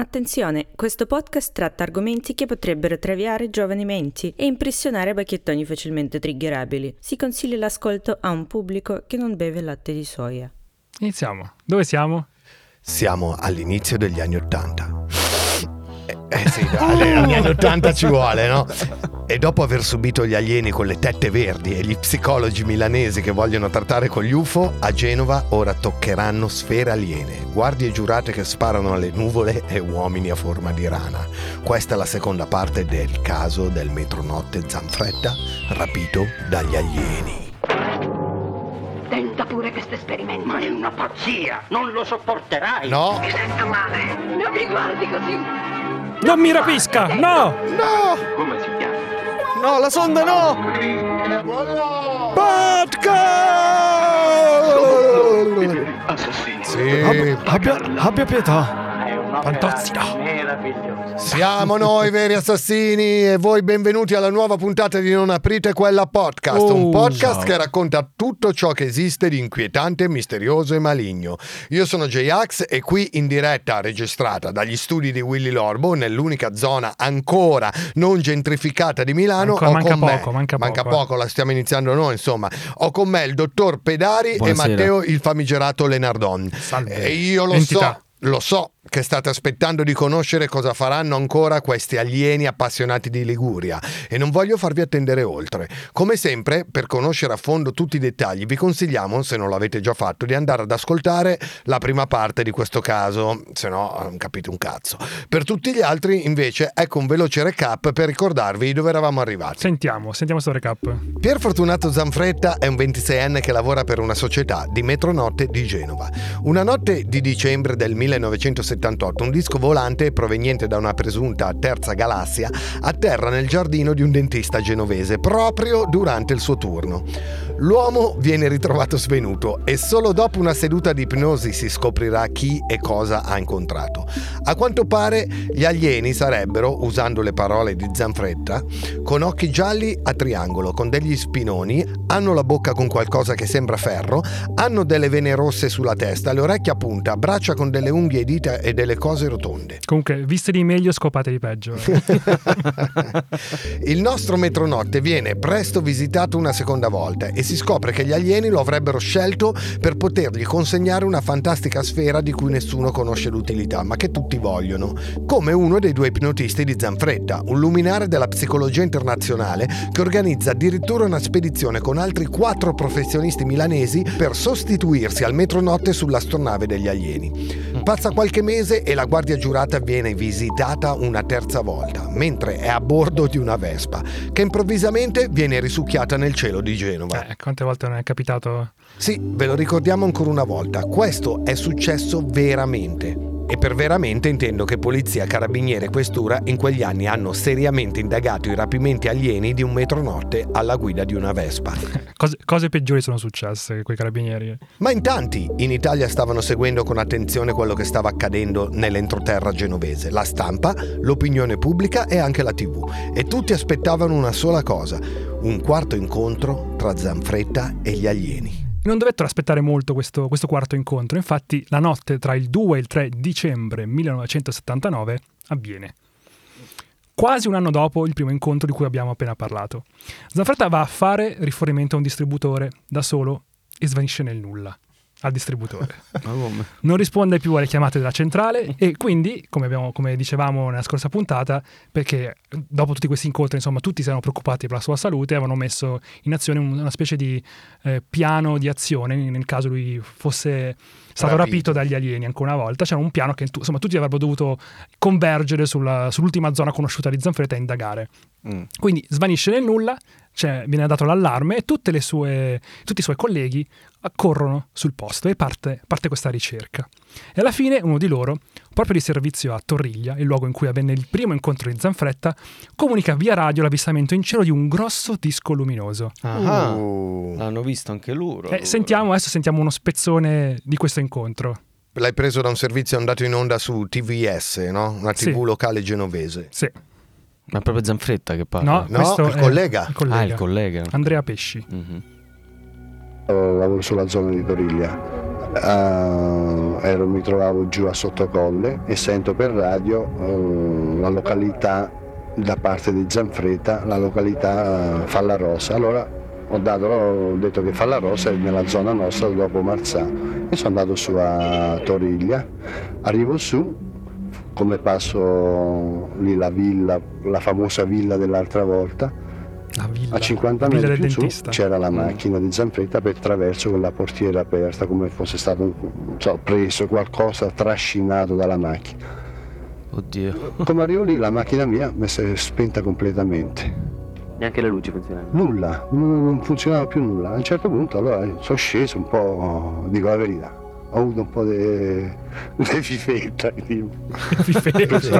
Attenzione, questo podcast tratta argomenti che potrebbero traviare giovani menti e impressionare bacchettoni facilmente triggerabili. Si consiglia l'ascolto a un pubblico che non beve latte di soia. Iniziamo. Dove siamo? Siamo all'inizio degli anni Ottanta. Eh, sì, dai, agli anni Ottanta ci vuole, no? E dopo aver subito gli alieni con le tette verdi e gli psicologi milanesi che vogliono trattare con gli UFO, a Genova ora toccheranno sfere aliene, guardie giurate che sparano alle nuvole e uomini a forma di rana. Questa è la seconda parte del caso del metronotte Zanfretta rapito dagli alieni. Tenta pure questo esperimento. Ma è una pazzia! Non lo sopporterai! No, Mi sento male. Non mi guardi così. Non mi rapisca! No! no, Come si chiama? no, la sonda no! Podcast! Assassino. Sì, Abbia, abbia pietà. Fantozzi, no. Siamo noi veri assassini e voi benvenuti alla nuova puntata di Non aprite quella podcast, Oh, un podcast ciao. che racconta tutto ciò che esiste di inquietante, misterioso e maligno. Io sono J-Ax e qui in diretta registrata dagli studi di Willy Lorbo nell'unica zona ancora non gentrificata di Milano. Ancora manca con me- poco, manca poco, eh. la stiamo iniziando noi insomma. Ho con me il dottor Pedari Buonasera. e Matteo il famigerato Lenardon. Salve. E io lo Entità. so. Lo so che state aspettando di conoscere cosa faranno ancora questi alieni appassionati di Liguria e non voglio farvi attendere oltre. Come sempre, per conoscere a fondo tutti i dettagli, vi consigliamo, se non l'avete già fatto, di andare ad ascoltare la prima parte di questo caso, se no non capite un cazzo. Per tutti gli altri, invece, ecco un veloce recap per ricordarvi dove eravamo arrivati. Sentiamo, sentiamo sto recap. Pier Fortunato Zanfretta è un 26enne che lavora per una società di metronotte di Genova. Una notte di dicembre del 1978 un disco volante proveniente da una presunta terza galassia atterra nel giardino di un dentista genovese proprio durante il suo turno. L'uomo viene ritrovato svenuto e solo dopo una seduta di ipnosi si scoprirà chi e cosa ha incontrato. A quanto pare gli alieni sarebbero, usando le parole di Zanfretta, con occhi gialli a triangolo, con degli spinoni, hanno la bocca con qualcosa che sembra ferro, hanno delle vene rosse sulla testa, le orecchie a punta, braccia con delle unghie e dita e delle cose rotonde. Comunque, viste di meglio, scopate di peggio. Il nostro metronotte viene presto visitato una seconda volta e si scopre che gli alieni lo avrebbero scelto per potergli consegnare una fantastica sfera di cui nessuno conosce l'utilità, ma che tutti vogliono. Come uno dei due ipnotisti di Zanfretta, un luminare della psicologia internazionale che organizza addirittura una spedizione con altri quattro professionisti milanesi per sostituirsi al metronotte sull'astronave degli alieni. Passa qualche mese e la guardia giurata viene visitata una terza volta, mentre è a bordo di una Vespa, che improvvisamente viene risucchiata nel cielo di Genova. eh, quante volte non è capitato? Sì, ve lo ricordiamo ancora una volta, questo è successo veramente. E per veramente intendo che polizia, carabinieri e questura in quegli anni hanno seriamente indagato i rapimenti alieni di un metronotte alla guida di una Vespa. Cose, cose peggiori sono successe quei carabinieri. Ma in tanti in Italia stavano seguendo con attenzione quello che stava accadendo nell'entroterra genovese, la stampa, l'opinione pubblica e anche la tv. E tutti aspettavano una sola cosa, un quarto incontro tra Zanfretta e gli alieni. Non dovettero aspettare molto questo, questo quarto incontro, infatti la notte tra il 2 e il 3 dicembre 1979 avviene. Quasi un anno dopo il primo incontro di cui abbiamo appena parlato. Zanfretta va a fare rifornimento a un distributore da solo e svanisce nel nulla al distributore. Non risponde più alle chiamate della centrale e quindi, come, abbiamo- come dicevamo nella scorsa puntata, perché dopo tutti questi incontri, insomma, tutti si erano preoccupati per la sua salute, avevano messo in azione un- una specie di eh, piano di azione nel caso lui fosse stato Rapito. rapito dagli alieni ancora una volta. C'era un piano che insomma, tutti avrebbero dovuto convergere sulla- sull'ultima zona conosciuta di Zanfretta e indagare. Mm. Quindi svanisce nel nulla, cioè, viene dato l'allarme e tutte le sue- tutti i suoi colleghi accorrono sul posto e parte, parte questa ricerca. E alla fine uno di loro, proprio di servizio a Torriglia, il luogo in cui avvenne il primo incontro di Zanfretta, comunica via radio l'avvistamento in cielo di un grosso disco luminoso. Ah, Uh, l'hanno visto anche loro. E allora. sentiamo, adesso sentiamo uno spezzone di questo incontro. l'hai preso da un servizio andato in onda su TVS, no? Una Sì. TV locale genovese. Sì. Ma è proprio Zanfretta che parla. No, No, questo il è collega. il collega. Ah, il collega. Andrea Pesci. Mhm. lavoro sulla zona di Toriglia. eh, ero- mi trovavo giù a Sottocolle e sento per radio eh, la località da parte di Zanfretta, la località eh, Fallarosa. Allora ho, dato- ho detto che Fallarosa è nella zona nostra dopo Marzano e sono andato su a Toriglia, arrivo su, come passo lì la villa, la famosa villa dell'altra volta, La villa. a 50 la villa metri più su c'era la macchina di Zanfretta per attraverso con la portiera aperta come fosse stato non so, preso qualcosa trascinato dalla macchina. Oddio. Come arrivo lì la macchina mia mi si è spenta completamente. Neanche le luci funzionano. Nulla, non, non funzionava più nulla. A un certo punto allora sono sceso un po', dico la verità, ho avuto un po' di fifetta.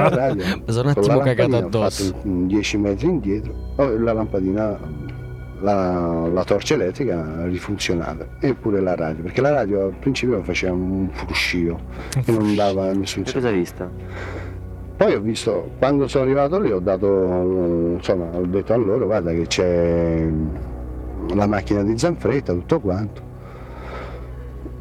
radio, Mi sono un attimo la cagato addosso. fatto un 10 metri indietro, oh, la lampadina, la, la torcia elettrica rifunzionava e pure la radio, perché la radio al principio faceva un fruscio e non dava nessun visto? Poi ho visto, quando sono arrivato lì ho dato, insomma, ho detto a loro guarda che c'è la macchina di Zanfretta, tutto quanto.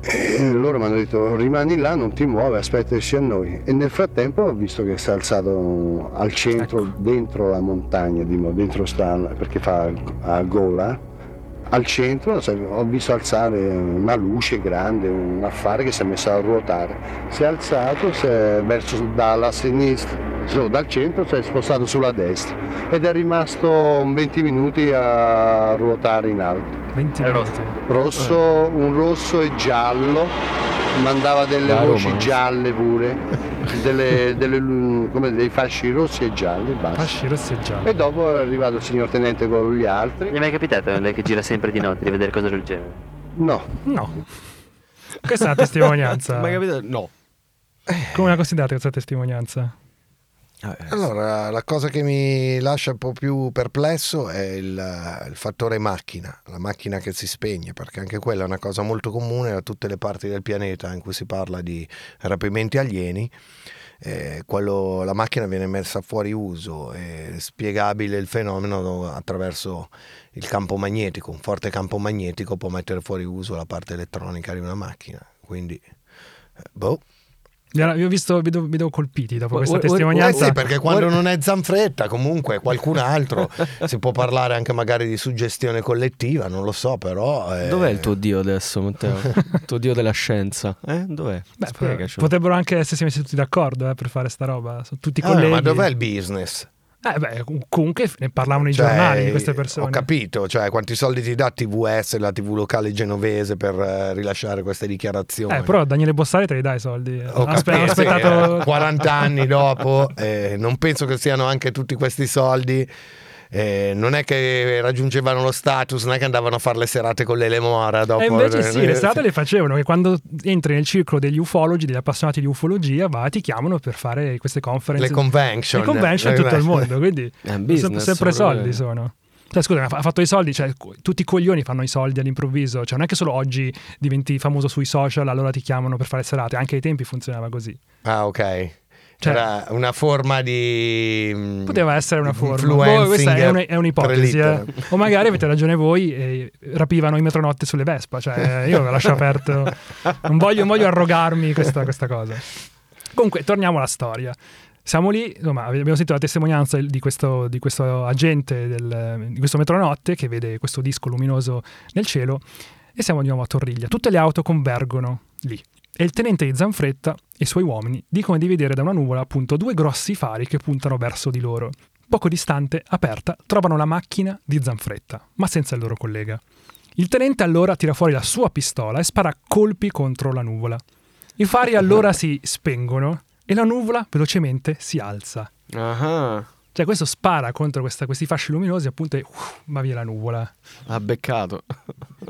E loro mi hanno detto rimani là, non ti muovi, aspetta che sia noi. E nel frattempo ho visto che si è alzato al centro, dentro la montagna, dentro sta, perché fa a gola, al centro ho visto alzare una luce grande, un affare che si è messo a ruotare. Si è alzato si è verso dalla sinistra, no, dal centro si è spostato sulla destra ed è rimasto 20 minuti a ruotare in alto. 20 È minuti. Rosso, un rosso e giallo, mandava delle Da voci Roma. gialle pure, delle, delle- come dei fasci rossi e gialli, basta. Fasci rossi e gialli. E dopo è arrivato il signor tenente con gli altri. gli è mai capitato lei che gira sempre di notte di vedere cose del genere? No, No. Questa è una testimonianza. Ma capito? No. Come la considerate questa testimonianza? Eh, Allora, la cosa che mi lascia un po' più perplesso è il, il fattore macchina, la macchina che si spegne, perché anche quella è una cosa molto comune da tutte le parti del pianeta in cui si parla di rapimenti alieni. Eh, quello- la macchina viene messa fuori uso, è spiegabile il fenomeno attraverso il campo magnetico, un forte campo magnetico può mettere fuori uso la parte elettronica di una macchina, quindi eh, boh. Vi ho visto, vedo, vedo colpiti dopo questa Eh testimonianza. sì, perché quando Ora- non è Zanfretta, comunque qualcun altro si può parlare anche magari di suggestione collettiva, non lo so, però. eh, Dov'è il tuo dio adesso, Matteo? il tuo dio della scienza? Eh? Dov'è? Beh, potrebbero anche essersi messi tutti d'accordo eh, per fare sta roba. Sono tutti ah, colleghi. ma dov'è il business? Eh, beh, comunque ne parlavano i Cioè, giornali di queste persone. Ho capito, cioè quanti soldi ti dà TVS, la TV locale genovese per eh, rilasciare queste dichiarazioni? Eh, però Daniele Bossari te li dai i soldi. Ho Aspe- capito, aspettato eh, 40 anni dopo, eh, non penso che siano anche tutti questi soldi. Eh, non è che raggiungevano lo status, non è che andavano a fare le serate con l'Elemora dopo. E invece sì, le strade sì. le facevano, che quando entri nel circolo degli ufologi, degli appassionati di ufologia, va, ti chiamano per fare queste conference. Le convention. Le convention in tutto il mondo, quindi È un sempre, business, sempre soldi sono. Cioè, scusa, ha fatto i soldi, cioè, tutti i coglioni fanno i soldi all'improvviso, cioè non è che solo oggi diventi famoso sui social, allora ti chiamano per fare serate, anche ai tempi funzionava così. Ah, ok. Cioè- Era una forma di. mm, Poteva essere una forma. Boh, questa è, un- è un'ipotesi. eh. O magari avete ragione voi e rapivano in metronotte sulle Vespa. Cioè, io ve lascio aperto. Non voglio, non voglio arrogarmi questa, questa cosa. Comunque, torniamo alla storia. Siamo lì, insomma, abbiamo sentito la testimonianza di questo, di questo agente del- di questo metronotte che vede questo disco luminoso nel cielo e siamo di nuovo a Torriglia. Tutte le auto convergono lì e il tenente di Zanfretta e i suoi uomini dicono di vedere da una nuvola appunto due grossi fari che puntano verso di loro. Poco distante, aperta, trovano la macchina di Zanfretta, ma senza il loro collega. Il tenente allora tira fuori la sua pistola e spara colpi contro la nuvola. I fari allora si spengono e la nuvola velocemente si alza. Ah, Cioè questo spara contro questa- questi fasci luminosi appunto e uff, va via la nuvola. ha beccato.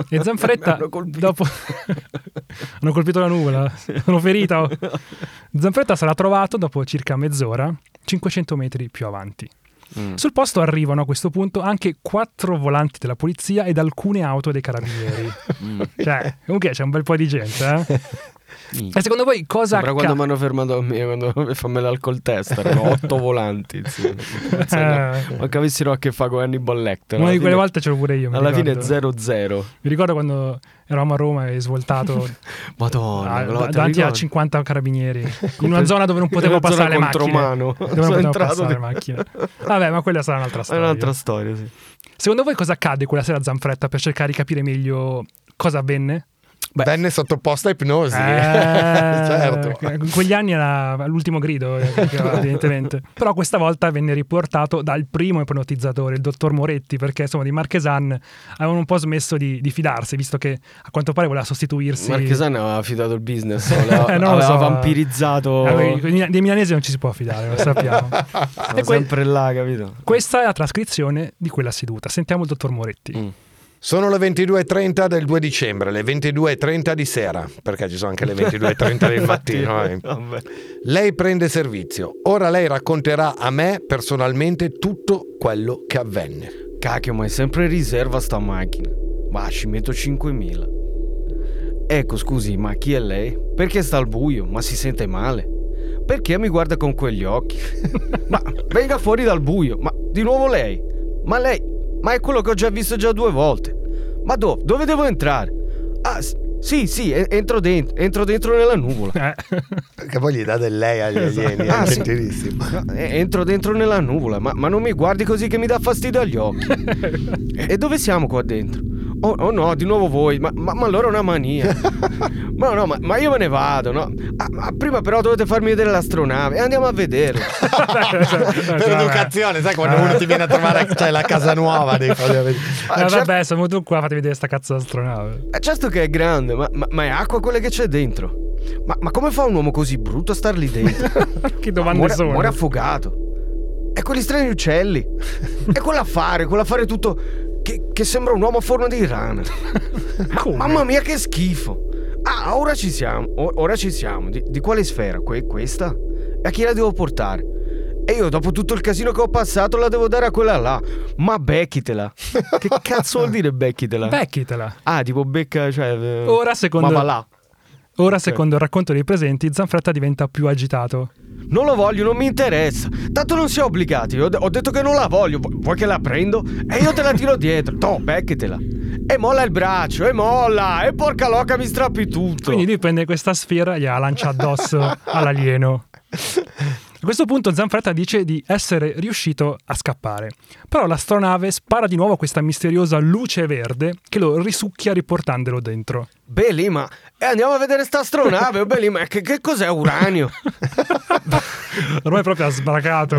E Zanfretta, hanno colpito. dopo... hanno colpito la nuvola, sono ferita. oh. Zanfretta sarà trovato dopo circa mezz'ora, 500 metri più avanti. Mm. Sul posto arrivano a questo punto anche quattro volanti della polizia ed alcune auto dei carabinieri. Mm. Cioè, comunque c'è un bel po' di gente, eh? E secondo voi cosa Sembra quando mi hanno fermato a me quando mi fammi l'alcol test erano otto volanti insieme. Eh. ma che avessero a che fare con Hannibal Lecter Una di quelle fine- volte ce l'ho pure io. alla fine ricordo. 0-0 Mi ricordo quando eravamo a Roma e svoltato Madonna ah, quella volta davanti a ricordo? 50 carabinieri in una zona dove non potevo passare le macchine. contromano. Dove non potevo passare le di- macchine. Vabbè, ma quella sarà un'altra è storia. un'altra storia sì. Secondo voi cosa accade quella sera a Zanfretta per cercare di capire meglio cosa avvenne? Venne sottoposta a ipnosi. Eh, certo. In quegli anni era l'ultimo grido, eh, evidentemente. Però questa volta venne riportato dal primo ipnotizzatore, il dottor Moretti, perché insomma di Marchesan avevano un po' smesso di, di fidarsi, visto che a quanto pare voleva sostituirsi. Marchesani aveva affidato il business aveva, Eh, aveva so. vampirizzato Eh, dei milanesi non ci si può fidare, lo sappiamo. Era e que- sempre là capito questa è la trascrizione di quella seduta. Sentiamo il dottor Moretti. Mm. Sono le 22.30 del 2 dicembre, le 22.30 di sera, perché ci sono anche le 22.30 del mattino. eh. Lei prende servizio. Ora lei racconterà a me personalmente tutto quello che avvenne. Cacchio, ma è sempre riserva sta macchina. Ma ci metto 5.000. Ecco, scusi, ma chi è lei? Perché sta al buio? Ma si sente male? Perché mi guarda con quegli occhi? ma venga fuori dal buio. Ma di nuovo lei? Ma lei? Ma è quello che ho già visto già due volte. Ma dove? Dove devo entrare? Ah, s- sì, sì, entro dentro, entro dentro nella nuvola. Eh. Perché poi gli dà del lei agli alieni, è Ah, sì. gentilissimo. No, e- Entro dentro nella nuvola, ma, ma non mi guardi così che mi dà fastidio agli occhi. e dove siamo qua dentro? Oh, oh no, di nuovo voi, ma, ma, ma allora è una mania. ma no, ma, ma io me ne vado, no? Ah, ma prima però dovete farmi vedere l'astronave e andiamo a vederla. per educazione, sai quando uno ti viene a trovare c'è la casa nuova vedere. Ah, certo- vabbè, siamo tu qua, fate vedere sta cazzo d'astronave. eh, certo che è grande, ma, ma- ma è acqua quella che c'è dentro. Ma, ma come fa un uomo così brutto a star lì dentro? che domande muore, sono? muore affogato. E quegli strani uccelli. e quell'affare, quell'affare tutto che, che sembra un uomo a forma di rana. Come? Mamma mia, che schifo. Ah, ora ci siamo. Ora ci siamo. Di, di quale sfera? Que- questa? E a chi la devo portare? E io, dopo tutto il casino che ho passato, la devo dare a quella là. Ma becchitela. che cazzo vuol dire becchitela? Becchitela. ah, tipo becca, cioè. eh, Ora, secondo- Ma va là. Ora, secondo il racconto dei presenti, Zanfretta diventa più agitato. Non lo voglio, non mi interessa. Tanto non si è obbligati. Ho, ho detto che non la voglio. Vu- Vuoi che la prendo? E io te la tiro dietro. To, becchetela. E molla il braccio, e molla. E porca loca, mi strappi tutto. Quindi lui prende questa sfera e gliela lancia addosso all'alieno. A questo punto Zanfretta dice di essere riuscito a scappare. Però l'astronave spara di nuovo questa misteriosa luce verde che lo risucchia riportandolo dentro. Beh, lì, ma. E andiamo a vedere sta astronave. oh, beh, lì, ma che, che cos'è uranio? Ormai proprio ha sbracato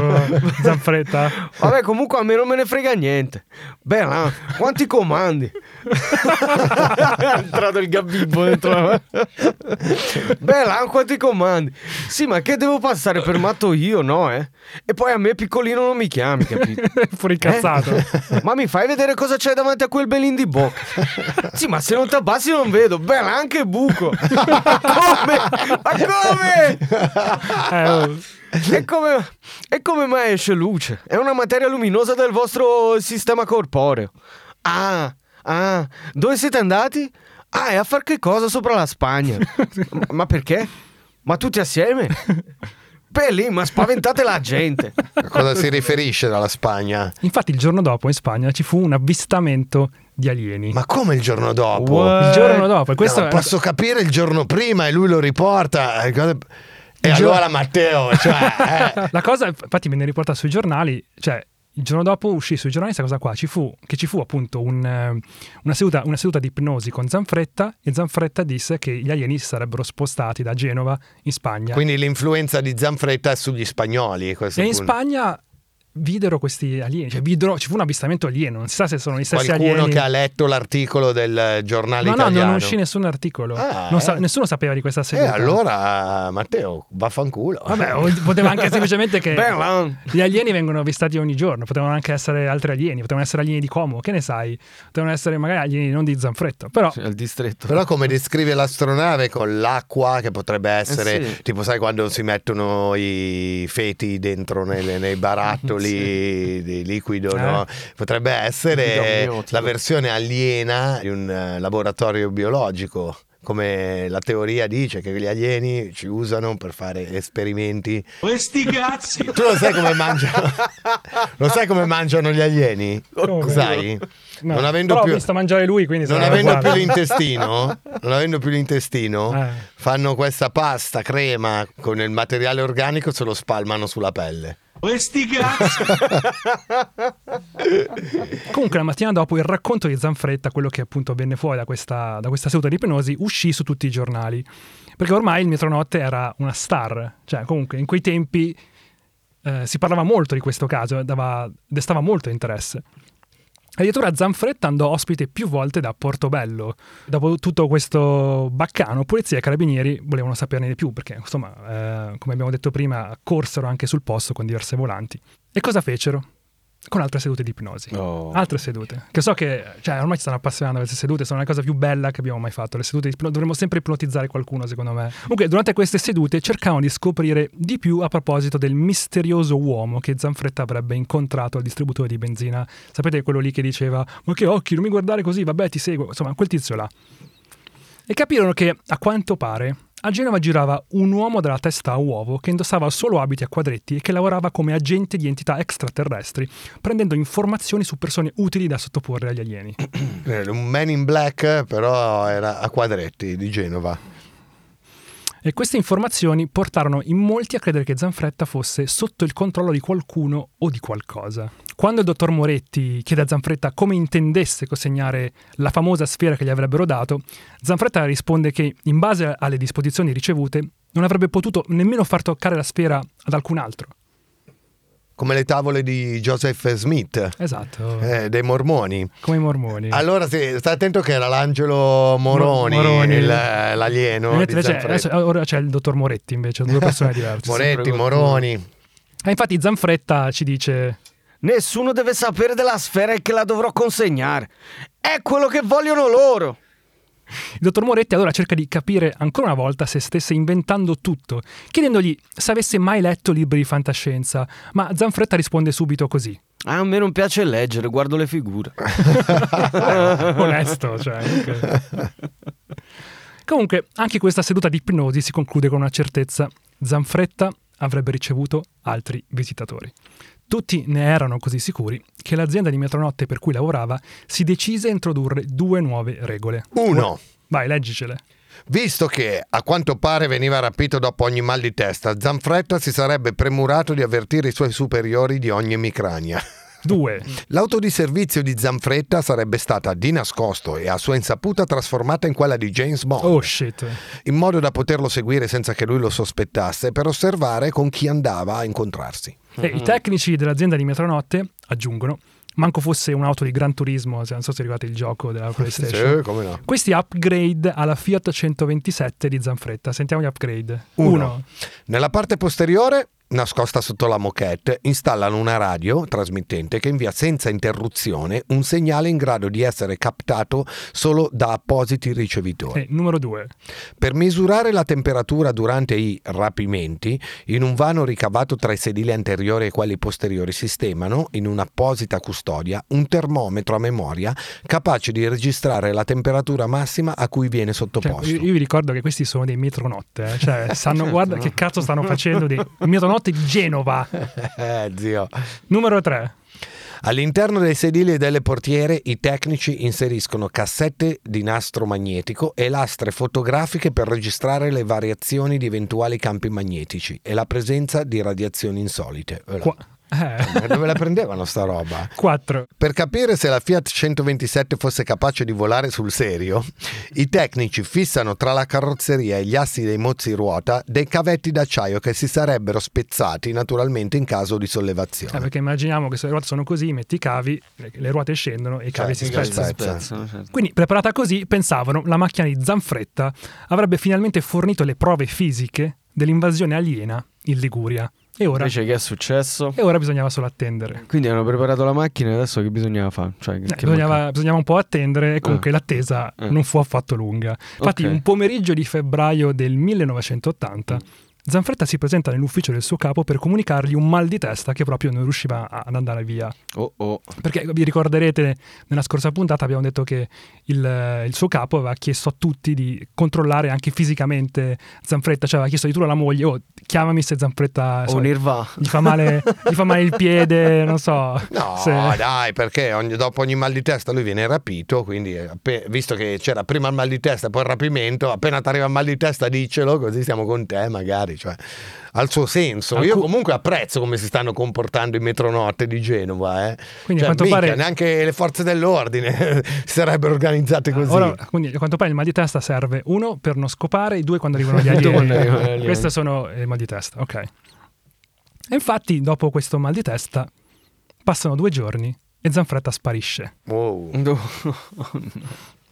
Zanfretta. Vabbè, comunque a me non me ne frega niente. Beh, là, quanti comandi? è entrato il gabibbo dentro la... Beh, là, quanti comandi? Sì, ma che devo passare per matto io, no, eh? E poi a me piccolino non mi chiami, capito? Fuori incazzato. Eh? Ma mi fai vedere cosa c'è davanti a quel belin di bocca? Sì, ma se non ti abbassi non vedo. Beh, là anche buco. come? Ma come? Eh, oh. E come, e come mai esce luce? È una materia luminosa del vostro sistema corporeo. Ah, ah, dove siete andati? Ah, e a far che cosa sopra la Spagna? Ma perché? Ma tutti assieme? Lì, ma spaventate la gente. A cosa si riferisce dalla Spagna? Infatti il giorno dopo in Spagna ci fu un avvistamento di alieni. Ma come il giorno dopo? What? il giorno dopo, questo No, è- posso capire il giorno prima e lui lo riporta. eh, E allora Matteo, cioè, eh, La cosa, infatti, venne riportata sui giornali, cioè il giorno dopo uscì sui giornali questa cosa qua, ci fu, che ci fu appunto un, eh, una, seduta, una seduta di ipnosi con Zanfretta e Zanfretta disse che gli alieni si sarebbero spostati da Genova in Spagna. quindi l'influenza di Zanfretta è sugli spagnoli. e in. Spagna videro questi alieni, cioè videro, ci fu un avvistamento alieno, non si sa se sono gli stessi Qualcuno alieni. che ha letto l'articolo del giornale No, no, italiano. non uscì nessun articolo. Ah, Non sa- eh. nessuno sapeva di questa E seduta. allora, Matteo, vaffanculo. Vabbè, poteva anche semplicemente che gli alieni vengono avvistati ogni giorno, potevano anche essere altri alieni, potevano essere alieni di Como, che ne sai? Potevano essere magari alieni non di Zanfretta, però Al distretto. Però come descrive l'astronave con l'acqua che potrebbe essere, Eh sì. tipo sai quando si mettono i feti dentro nelle- nei barattoli di liquido, Eh. no? potrebbe essere la versione aliena di un eh, laboratorio biologico come la teoria dice, che gli alieni ci usano per fare esperimenti. Questi cazzi! Tu lo sai come mangiano? lo sai come mangiano gli alieni? Come? Sai? No, Non avendo però più- ho visto mangiare lui, quindi Non avendo più l'intestino, non avendo più l'intestino, Eh. fanno questa pasta crema con il materiale organico, se lo spalmano sulla pelle. Questi cazzi! Comunque la mattina dopo il racconto di Zanfretta, quello che appunto venne fuori da questa, da questa seduta di ipnosi, uscì su tutti i giornali. Perché ormai il Metronotte era una star. Cioè, comunque, in quei tempi eh, si parlava molto di questo caso, dava- destava molto interesse. Addirittura Zanfretta andò ospite più volte da Portobello. Dopo tutto questo baccano, polizia e carabinieri volevano saperne di più, perché insomma, eh, come abbiamo detto prima, corsero anche sul posto con diverse volanti. E cosa fecero? Con altre sedute di ipnosi. Oh. Altre sedute. Che so che, cioè, ormai ci stanno appassionando queste sedute, sono la cosa più bella che abbiamo mai fatto. Le sedute di ipnosi, dovremmo sempre ipnotizzare qualcuno, secondo me. Comunque, durante queste sedute cercavano di scoprire di più a proposito del misterioso uomo che Zanfretta avrebbe incontrato al distributore di benzina. Sapete quello lì che diceva: Ma che occhi, non mi guardare così, vabbè, ti seguo. Insomma, quel tizio là. E capirono che, a quanto pare, a Genova girava un uomo dalla testa a uovo che indossava solo abiti a quadretti e che lavorava come agente di entità extraterrestri, prendendo informazioni su persone utili da sottoporre agli alieni. Eh, Un man in black, però era a quadretti di Genova. E queste informazioni portarono in molti a credere che Zanfretta fosse sotto il controllo di qualcuno o di qualcosa. Quando il dottor Moretti chiede a Zanfretta come intendesse consegnare la famosa sfera che gli avrebbero dato, Zanfretta risponde che, in base alle disposizioni ricevute, non avrebbe potuto nemmeno far toccare la sfera ad alcun altro. Come le tavole di Joseph Smith, Esatto, eh, dei mormoni. come i mormoni. Allora sì, stai attento che era l'Angelo Moroni, Mo- Moroni. il- l'alieno. Mentre di c'è- Zanfretta. adesso- ora c'è il dottor Moretti invece, due persone diverse. Moretti, Moroni. E infatti Zanfretta ci dice Nessuno deve sapere della sfera e che la dovrò consegnare. È quello che vogliono loro. Il dottor Moretti allora cerca di capire ancora una volta se stesse inventando tutto, chiedendogli se avesse mai letto libri di fantascienza, ma Zanfretta risponde subito così. A me non piace leggere, guardo le figure. Onesto, cioè. ok. Comunque, anche questa seduta di ipnosi si conclude con una certezza. Zanfretta avrebbe ricevuto altri visitatori. Tutti ne erano così sicuri che l'azienda di metronotte per cui lavorava si decise a introdurre due nuove regole. Uno. Vai, leggicele. Visto che a quanto pare veniva rapito dopo ogni mal di testa, Zanfretta si sarebbe premurato di avvertire i suoi superiori di ogni emicrania. Due. L'auto di servizio di Zanfretta sarebbe stata di nascosto e a sua insaputa trasformata in quella di James Bond, Oh shit. in modo da poterlo seguire senza che lui lo sospettasse per osservare con chi andava a incontrarsi. E I tecnici dell'azienda di Metronotte aggiungono, manco fosse un'auto di Gran Turismo, non so se ricordate il gioco della PlayStation. Sì, come no. Questi upgrade alla Fiat 127 di Zanfretta. Sentiamo gli upgrade. Uno. Nella parte posteriore, nascosta sotto la moquette, installano una radio trasmittente che invia senza interruzione un segnale in grado di essere captato solo da appositi ricevitori. E numero 2. Per misurare la temperatura durante i rapimenti, in un vano ricavato tra i sedili anteriori e quelli posteriori sistemano, in un'apposita custodia, un termometro a memoria capace di registrare la temperatura massima a cui viene Cioè, sottoposto. io, io vi ricordo che questi sono dei metronotte. eh. Cioè, sanno, guarda che cazzo stanno facendo dei metronotte di Genova. eh, zio. Numero 3. All'interno dei sedili e delle portiere i tecnici inseriscono cassette di nastro magnetico e lastre fotografiche per registrare le variazioni di eventuali campi magnetici e la presenza di radiazioni insolite. Qua- eh, Dove la prendevano sta roba? 4. Per capire se la Fiat 127 fosse capace di volare sul serio, i tecnici fissano tra la carrozzeria e gli assi dei mozzi ruota dei cavetti d'acciaio che si sarebbero spezzati naturalmente in caso di sollevazione. perché immaginiamo che se le ruote sono così, metti i cavi, le- ruote scendono e i cavi Cioè, si spezzano. spezzano. Spezzano, certo. Quindi, preparata così, pensavano, la macchina di Zanfretta avrebbe finalmente fornito le prove fisiche dell'invasione aliena in Liguria. E ora, Invece che è successo? e ora bisognava solo attendere. Quindi hanno preparato la macchina e adesso che bisognava fare? Cioè, Eh, che bisognava, bisognava un po' attendere e comunque Ah. l'attesa Ah. non fu affatto lunga. Infatti, Ok. un pomeriggio di febbraio del 1980, Zanfretta si presenta nell'ufficio del suo capo per comunicargli un mal di testa che proprio non riusciva ad andare via. Oh oh. Perché vi ricorderete, nella scorsa puntata abbiamo detto che il, il suo capo aveva chiesto a tutti di controllare anche fisicamente Zanfretta, cioè aveva chiesto di turno alla moglie, oh, chiamami se Zanfretta Oh, so, Nirva. gli, fa male, gli fa male il piede, non so. No, se- dai, perché ogni- dopo ogni mal di testa lui viene rapito, quindi eh, visto che c'era prima il mal di testa e poi il rapimento, appena ti arriva il mal di testa diccelo, così stiamo con te magari, cioè, ha il suo senso. Io Alcu- comunque apprezzo come si stanno comportando i metronotte di Genova, eh. Quindi a Cioè, quanto minchia, pare- neanche le forze dell'ordine si sarebbero organizzate così. Ora, quindi a quanto pare il mal di testa serve uno per non scopare e due quando arrivano gli alieni. Quando arrivano gli alieni. Questi sono il mal di testa, ok. E infatti dopo questo mal di testa passano due giorni e Zanfretta sparisce. Wow. No.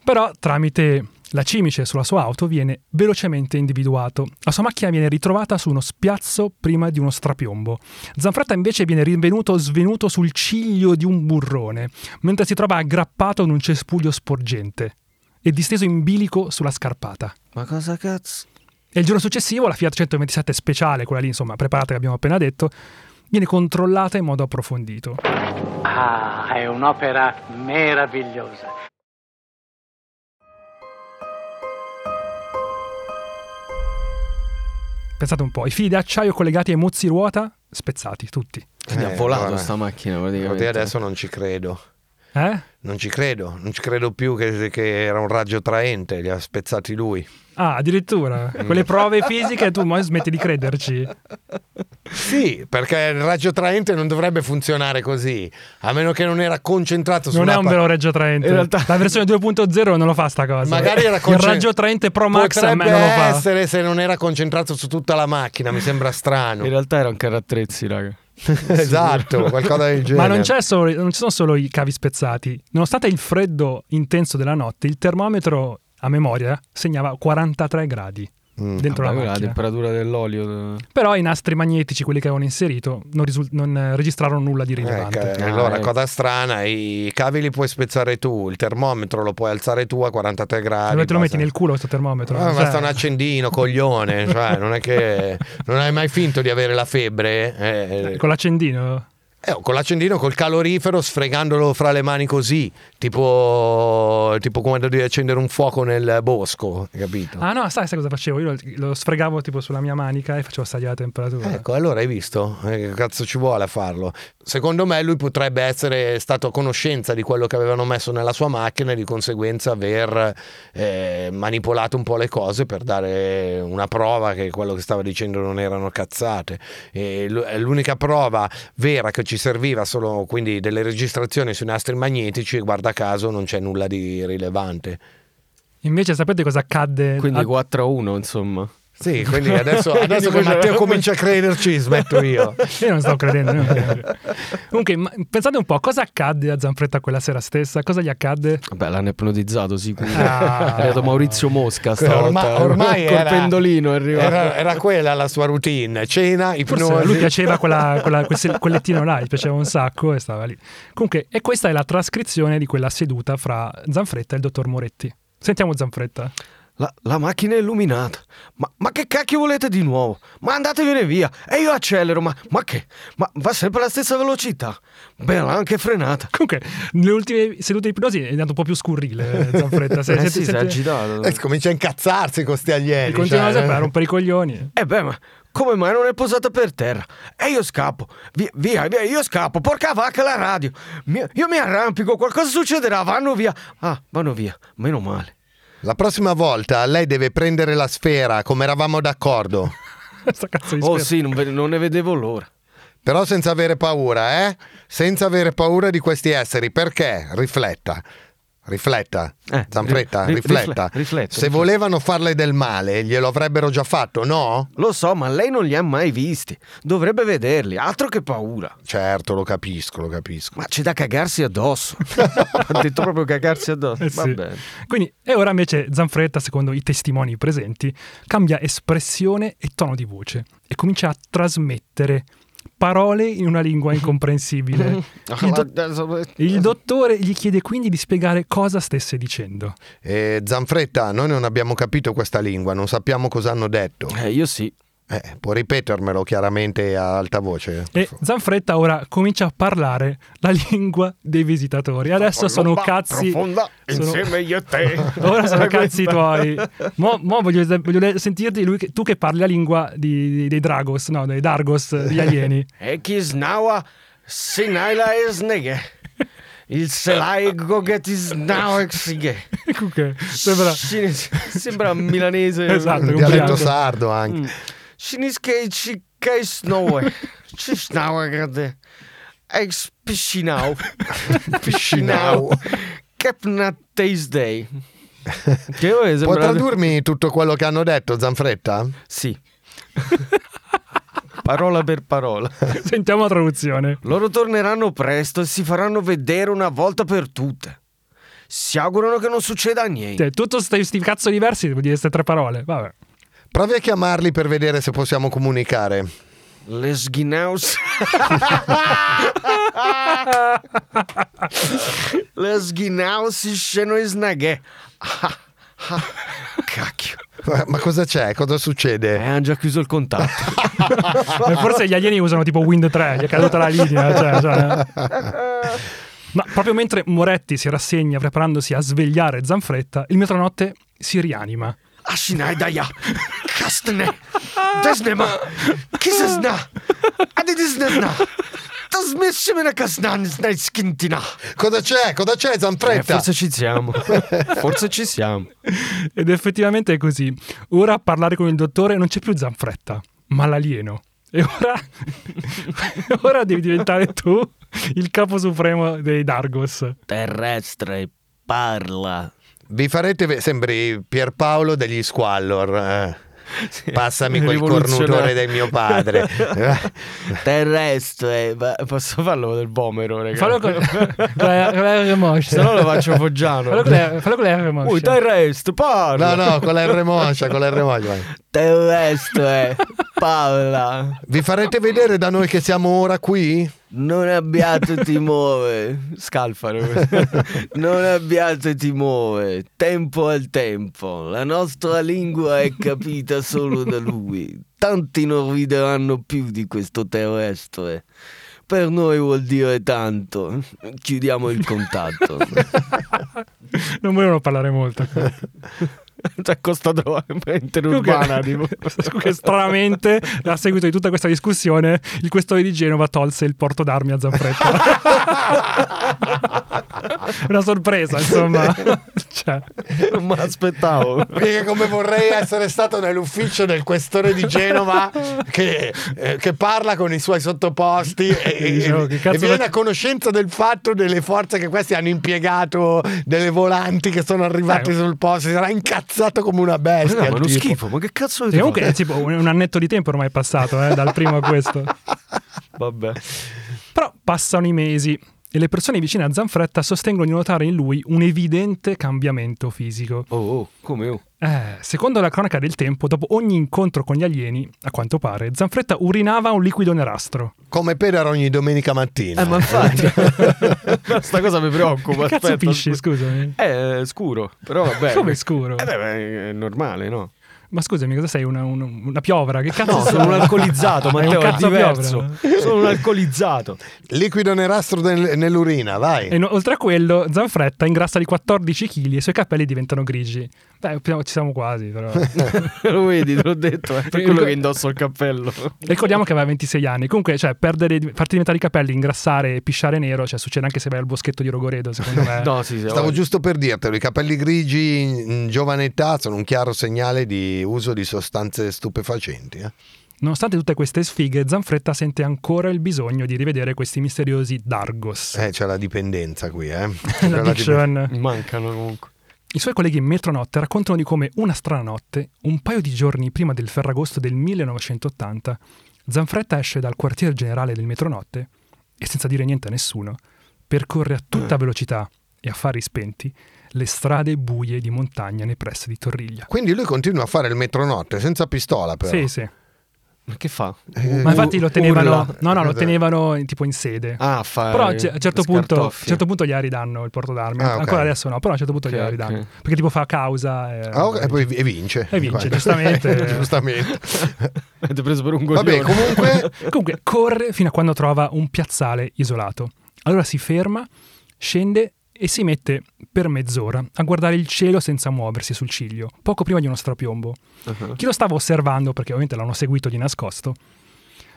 Però tramite la cimice sulla sua auto viene velocemente individuato. La sua macchina viene ritrovata su uno spiazzo prima di uno strapiombo. Zanfretta invece viene rinvenuto svenuto sul ciglio di un burrone, mentre si trova aggrappato in un cespuglio sporgente e disteso in bilico sulla scarpata. Ma cosa cazzo? E il giorno successivo la Fiat 127 speciale, quella lì insomma preparata che abbiamo appena detto, viene controllata in modo approfondito. Ah, è un'opera meravigliosa. Pensate un po', i fili di acciaio collegati ai mozzi ruota spezzati, tutti. Quindi Eh, ha volato guarda. sta macchina praticamente. adesso non ci credo. Eh? Non ci credo, non ci credo più che, che era un raggio traente, li ha spezzati lui. Ah, addirittura. Quelle prove fisiche tu mo smetti di crederci. Sì, perché il raggio traente non dovrebbe funzionare così, a meno che non era concentrato su Non è un vero raggio traente. In realtà- La versione 2.0 non lo fa sta cosa. Magari era Il concen- raggio traente Pro Max a me non lo fa. essere se non era concentrato su tutta la macchina, mi sembra strano. In realtà erano carattrezzi, raga. esatto, qualcosa del genere. Ma non, c'è solo- non ci sono solo i cavi spezzati. Nonostante il freddo intenso della notte, il termometro a memoria segnava 43 gradi Mm. dentro Vabbè, la quella la macchina. temperatura dell'olio. Però i nastri magnetici, quelli che avevano inserito, non, risul- non, eh, registrarono nulla di rilevante. Ecco, Ah, allora, ecco. cosa strana, i cavi li puoi spezzare tu, il termometro lo puoi alzare tu a 43 gradi. Dove te lo metti nel culo questo termometro? Ah, Cioè, basta un accendino, coglione, cioè, non è che non hai mai finto di avere la febbre. eh, Con l'accendino? Eh, con l'accendino, col calorifero, sfregandolo fra le mani così, tipo, tipo quando devi accendere un fuoco nel bosco, capito? Ah no, sai, sai cosa facevo? Io lo, lo sfregavo tipo sulla mia manica e facevo salire la temperatura. Ecco, allora hai visto? Eh, Che cazzo ci vuole a farlo? Secondo me lui potrebbe essere stato a conoscenza di quello che avevano messo nella sua macchina e di conseguenza aver eh, manipolato un po' le cose per dare una prova che quello che stava dicendo non erano cazzate. E l'unica prova vera che ci serviva solo quindi delle registrazioni sui nastri magnetici e guarda caso non c'è nulla di rilevante. Invece sapete cosa accadde? Quindi a- 4 a 1, insomma. Sì, quindi adesso, adesso che Matteo comincia a crederci smetto io. Io non sto credendo. non credo. Comunque, ma- pensate un po', cosa accadde a Zanfretta quella sera stessa? Cosa gli accadde? Vabbè, l'hanno ipnotizzato sicuro. Ah. È arrivato Maurizio Mosca stavolta. ormai Col era- pendolino è arrivato. Era, era quella la sua routine, cena, Forse ipnosi. a lui piaceva quella, quella- quel quel là, gli piaceva un sacco e stava lì. Comunque, e questa è la trascrizione di quella seduta fra Zanfretta e il dottor Moretti. Sentiamo Zanfretta. La, la macchina è illuminata. Ma, ma che cacchio volete di nuovo? Ma andatevene via. E io accelero, ma, ma che? Ma va sempre alla stessa velocità. Bella, anche frenata. Comunque, nelle ultime sedute di ipnosi è andato un po' più scurrile eh, Zanfretta. Se- Eh se- sì, se- si è agitato. Eh, comincia a incazzarsi con sti alieni. Continua cioè, sempre a rompere i coglioni. Eh beh, ma come mai non è posata per terra? E io scappo. Via, via, via, io scappo. Porca vacca la radio. Mi- io mi arrampico, qualcosa succederà. Vanno via. Ah, vanno via. Meno male. La prossima volta lei deve prendere la sfera, come eravamo d'accordo. Sta cazzo di Oh sì, non, ve- non ne vedevo l'ora. Però senza avere paura, eh? Senza avere paura di questi esseri. Perché? Rifletta. Rifletta. Eh, Zanfretta, ri- ri- rifletta. rifle- rifletto, Se volevano farle del male, glielo avrebbero già fatto, no? Lo so, ma lei non li ha mai visti. Dovrebbe vederli. Altro che paura. Certo, lo capisco, lo capisco. Ma c'è da cagarsi addosso. ha detto proprio cagarsi addosso. Eh Va sì. bene. Quindi, e ora invece Zanfretta, secondo i testimoni presenti, cambia espressione e tono di voce e comincia a trasmettere parole in una lingua incomprensibile. Il, do- il dottore gli chiede quindi di spiegare cosa stesse dicendo. Eh, Zanfretta, noi non abbiamo capito questa lingua, non sappiamo cosa hanno detto. Eh, io sì. Eh, può ripetermelo chiaramente a alta voce. E Zanfretta ora comincia a parlare la lingua dei visitatori. Adesso sono cazzi. Profonda, sono- insieme io e te. Ora sono cazzi tuoi. Mo, mo voglio, voglio sentirti lui tu che parli la lingua di- di- dei Dragos, no, dei Dargos, degli alieni. Ekis naua sinaila esnege. Il selai gogetis nau exige. Comunque, sembra... Sembra milanese. Esatto, dialetto sardo anche. Mm. Siniske cikai snowe. Cisnaue grade. Ex piscinau. Piscinau. Capna Tuesday. Che sembra... tradurmi tutto quello che hanno detto, Zanfretta? Sì. parola per parola. Sentiamo la traduzione. Loro torneranno presto e si faranno vedere una volta per tutte. Si augurano che non succeda niente. Cioè, tutto sti cazzo diversi devo dire queste tre parole. Vabbè. Provi a chiamarli per vedere se possiamo comunicare. Les Guineus. Les Guineus sceno snaghe. Cacchio. Ma cosa c'è? Cosa Eh, succede? hanno già chiuso il contatto. Eh, Forse gli alieni usano tipo Wind 3, gli è caduta la linea. Cioè, cioè. Ma proprio mentre Moretti si rassegna preparandosi a svegliare Zanfretta, il metronotte si rianima. Ashinaidaya. Kastne. Desnema. Kisesna. Adidisnena. Tasmishimena kasnan snaiskintina. Cosa c'è? Cosa c'è, Eh, Zanfretta? forse ci siamo. Forse ci siamo. Ed effettivamente è così. Ora a parlare con il dottore non c'è più Zanfretta, ma l'alieno. E ora, ora devi diventare tu il capo supremo dei Dargos. Terrestre, parla. Vi farete... ve- Sembri Pierpaolo degli Squallor. eh. Passami quel cornutore del mio padre. Terrestre, ma posso farlo del bomero, ragazzi? Fallo con, con la, con la R moscia. Se no lo faccio foggiano. Fallo con la, fallo con la R moscia. Ui, terrestre, parla. No, no, con la R moscia, con la R moscia. vai. Terrestre, parla. Vi farete vedere da noi che siamo ora qui? Non abbiate timore. Scalfaro. non abbiate timore. Tempo al tempo. La nostra lingua è capita solo da lui. Tanti non rideranno più di questo terrestre. Per noi vuol dire tanto. Chiudiamo il contatto. Non volevano parlare molto. Cioè, costa interurbana, Comunque, stranamente, a seguito di tutta questa discussione, il questore di Genova tolse il porto d'armi a Zanfretta. Una sorpresa, insomma. Cioè, Non me l'aspettavo. Perché come vorrei essere stato nell'ufficio del questore di Genova che, eh, che parla con i suoi sottoposti e, e- che cazzo e viene a conoscenza del fatto delle forze che questi hanno impiegato, delle volanti che sono arrivate sul posto, si sarà incazzato come una bestia. No, ma uno tipo. schifo, ma che cazzo di comunque è tipo un, un annetto di tempo ormai è passato, eh, dal primo a questo. Vabbè. Però passano i mesi e le persone vicine a Zanfretta sostengono di notare in lui un evidente cambiamento fisico. Oh, oh, come oh. Eh, secondo la cronaca del tempo, dopo ogni incontro con gli alieni, a quanto pare, Zanfretta urinava un liquido nerastro. Come per ogni domenica mattina. Eh, ma infatti. Sta cosa mi preoccupa. Che cazzo pisci, scusami? È scuro, però vabbè. Come scuro? Eh, beh, è normale, no? Ma scusami, cosa sei? Una, una- una piovra? Che cazzo No, sono un alcolizzato, È un Matteo, è cazzo diverso. piovra. Sono un alcolizzato. Liquido nerastro nel- nell'urina, vai. E no- oltre a quello, Zanfretta ingrassa di 14 kg e i suoi capelli diventano grigi. Beh, ci siamo quasi, però. Lo vedi, te l'ho detto, è per quello che indosso il cappello. Ricordiamo che aveva 26 anni. Comunque, cioè, perdere, farti diventare i capelli, ingrassare e pisciare nero, cioè, succede anche se vai al boschetto di Rogoredo, secondo me. No, sì, sì. Stavo giusto per dirtelo, i capelli grigi in, in giovane età sono un chiaro segnale di uso di sostanze stupefacenti. eh. Nonostante tutte queste sfighe, Zanfretta sente ancora il bisogno di rivedere questi misteriosi Dargos. Eh, c'è la dipendenza qui, eh. C'è la L'addiction. Mancano comunque. I suoi colleghi in metronotte raccontano di come una strana notte, un paio di giorni prima del Ferragosto del 1980, Zanfretta esce dal quartier generale del metronotte e senza dire niente a nessuno, percorre a tutta velocità e a fari spenti le strade buie di montagna nei pressi di Torriglia. Quindi lui continua a fare il metronotte senza pistola, però. Sì, sì. Ma che fa? Eh, Ma infatti lo tenevano, urla. no, no, lo tenevano in- tipo in sede. Ah, fa però a un certo, punto, a un scartoffie. certo punto gliela ridanno il porto d'armi. Ah, ok. Ancora adesso no, però a un certo punto Ok, gliela ok. ridanno. Perché tipo fa causa. E, Ah, ok, e poi e vince. E vince, Guarda. giustamente. giustamente. Avete preso per un coglione. Vabbè, comunque Comunque corre fino a quando trova un piazzale isolato. Allora si ferma, scende e si mette per mezz'ora a guardare il cielo senza muoversi sul ciglio, poco prima di uno strapiombo. Uh-huh. Chi lo stava osservando, perché ovviamente l'hanno seguito di nascosto,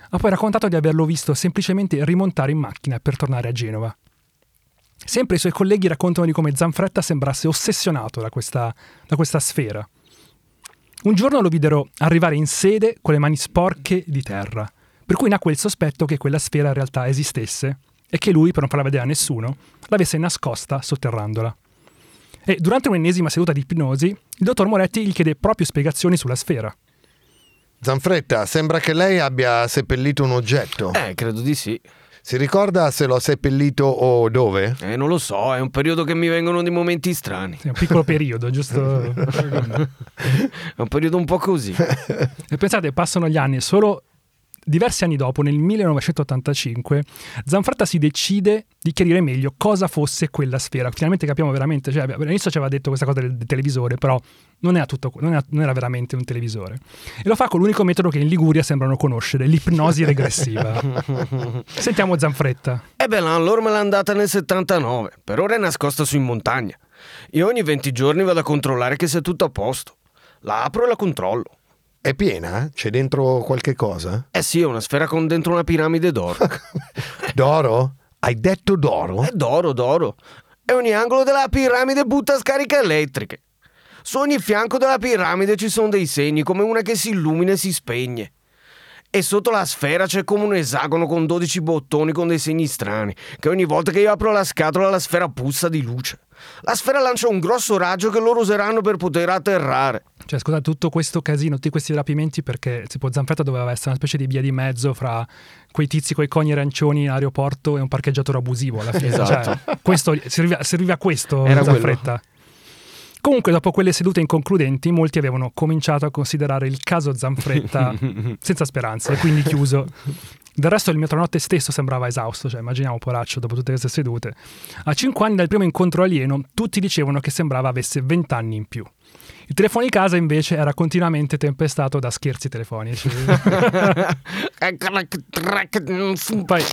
ha poi raccontato di averlo visto semplicemente rimontare in macchina per tornare a Genova. Sempre i suoi colleghi raccontano di come Zanfretta sembrasse ossessionato da questa, da questa sfera. Un giorno lo videro arrivare in sede con le mani sporche di terra, per cui nacque il sospetto che quella sfera in realtà esistesse e che lui, per non farla vedere a nessuno, l'avesse nascosta sotterrandola. E durante un'ennesima seduta di ipnosi, il dottor Moretti gli chiede proprio spiegazioni sulla sfera. Zanfretta, sembra che lei abbia seppellito un oggetto. Eh, credo di sì. Si ricorda se l'ho seppellito o dove? Eh, non lo so, è un periodo che mi vengono dei momenti strani. È un piccolo periodo, giusto? È un periodo un po' così. E pensate, passano gli anni e solo diversi anni dopo, nel 1985, Zanfretta si decide di chiarire meglio cosa fosse quella sfera. Finalmente capiamo veramente, cioè, all'inizio ci aveva detto questa cosa del, del televisore, però non, era tutto, non, era, non era veramente un televisore. E lo fa con l'unico metodo che in Liguria sembrano conoscere, l'ipnosi regressiva. Sentiamo Zanfretta. E beh, la loro me l'ha andata nel 79. Per ora è nascosta su in montagna. Io ogni 20 giorni vado a controllare che sia tutto a posto. La apro e la controllo. È piena? C'è dentro qualche cosa? Eh sì, è una sfera con dentro una piramide d'oro. D'oro? Hai detto d'oro? È d'oro, d'oro. E ogni angolo della piramide butta scariche elettriche. Su ogni fianco della piramide ci sono dei segni, come una che si illumina e si spegne. E sotto la sfera c'è come un esagono con 12 bottoni con dei segni strani, che ogni volta che io apro la scatola la sfera puzza di luce. La sfera lancia un grosso raggio che loro useranno per poter atterrare. Cioè, scusa, tutto questo casino, tutti questi rapimenti, perché tipo Zanfretta doveva essere una specie di via di mezzo fra quei tizi coi coni arancioni in aeroporto e un parcheggiatore abusivo alla fine. Esatto. Cioè, questo, serviva, serviva a questo Era Zanfretta. Comunque, dopo quelle sedute inconcludenti, molti avevano cominciato a considerare il caso Zanfretta senza speranze e quindi chiuso. Del resto il metronotte stesso sembrava esausto, cioè immaginiamo Poraccio dopo tutte queste sedute. A cinque anni dal primo incontro alieno, tutti dicevano che sembrava avesse vent'anni in più. Il telefono di casa invece era continuamente tempestato da scherzi telefonici. poi,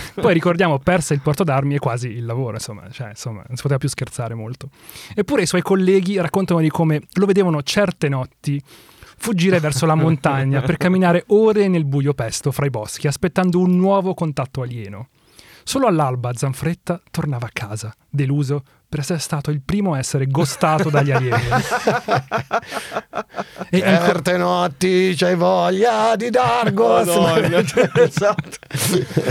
poi ricordiamo, perse il porto d'armi e quasi il lavoro, insomma, cioè, insomma, non si poteva più scherzare molto. Eppure i suoi colleghi raccontano di come lo vedevano certe notti fuggire verso la montagna per camminare ore nel buio pesto fra i boschi, aspettando un nuovo contatto alieno. Solo all'alba Zanfretta tornava a casa, deluso per essere stato il primo a essere gostato dagli alieni. e ancora- Certe notti c'hai voglia di Dargos. esatto.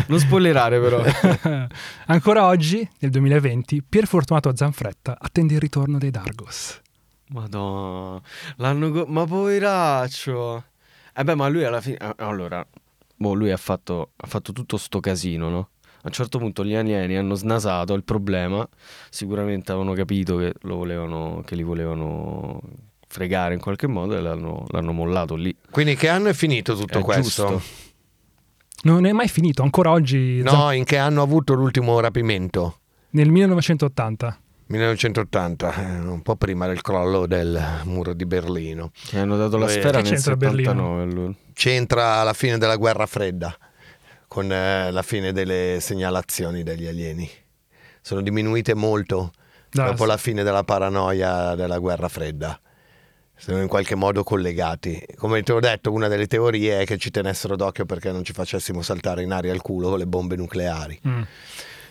Non spoilerare però. Ancora oggi, nel 2020, Pier Fortunato Zanfretta attende il ritorno dei Dargos. Madonna, l'hanno... go- ma poveraccio. Eh beh, ma lui alla fine... ah, Allora, boh, lui ha fatto, ha fatto tutto sto casino, no? A un certo punto gli alieni hanno snasato il problema, sicuramente avevano capito che, lo volevano, che li volevano fregare in qualche modo e l'hanno, l'hanno mollato lì. Quindi che anno è finito tutto È questo? giusto. Non è mai finito, ancora oggi, No, Zan- in che anno ha avuto l'ultimo rapimento? nel 1980. 1980, eh, un po' prima del crollo del muro di Berlino. Che hanno dato la sfera che nel c'entra Berlino? 79 lui. C'entra alla fine della guerra fredda, con eh, la fine delle segnalazioni degli alieni. Sono diminuite molto Da- dopo la fine della paranoia della guerra fredda. Sono in qualche modo collegati. Come ti ho detto, una delle teorie è che ci tenessero d'occhio perché non ci facessimo saltare in aria il culo con le bombe nucleari. Mm.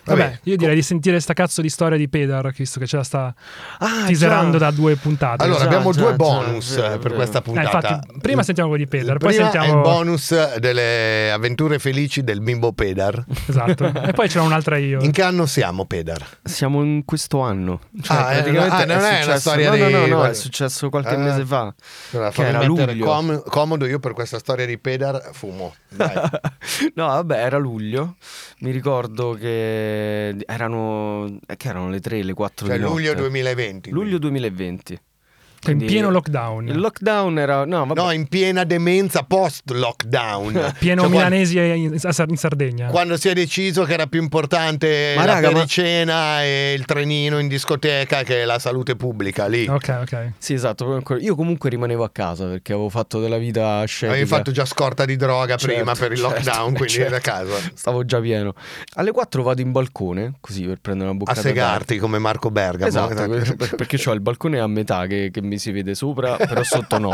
Vabbè, Vabbè, io direi di sentire sta cazzo di storia di Pedar, visto che ce la sta Ah, teaserando già. da due puntate. Allora, Già, abbiamo già, due bonus eh, per vero. questa Eh, puntata. infatti, prima sentiamo quelli di Pedar, poi sentiamo... è il bonus delle avventure felici del bimbo Pedar. Esatto. e poi c'era un'altra io. In che anno siamo, Pedar? Siamo in questo anno. Cioè, Ah, eh, praticamente ah, non è una successo- storia no, no, di- no, no, guarda. è successo qualche Ah. mese fa. Allora, Che era luglio. com- comodo io per questa storia di Pedar fumo. Dai. no, vabbè, era luglio. Mi ricordo che erano, eh, che erano le 3, le 4 Cioè di notte. luglio 2020. Luglio 2020. In Quindi pieno lockdown. Il lockdown era... No, vabbè. No, in piena demenza post-lockdown. Pieno Cioè, milanesi in, in Sardegna. Quando si è deciso che era più importante Ma la raga, ma- e il trenino in discoteca che la salute pubblica lì. Ok, ok. Sì, esatto. Io comunque rimanevo a casa perché avevo fatto della vita ascetica. Avevi fatto già scorta di droga Certo, prima per il certo, lockdown, quindi certo. eri a casa. Stavo già pieno. Alle 4 vado in balcone, così per prendere una A boccata segarti come Marco Bergamo. Esatto, per- perché ho il balcone a metà che, che mi si vede sopra, però sotto no.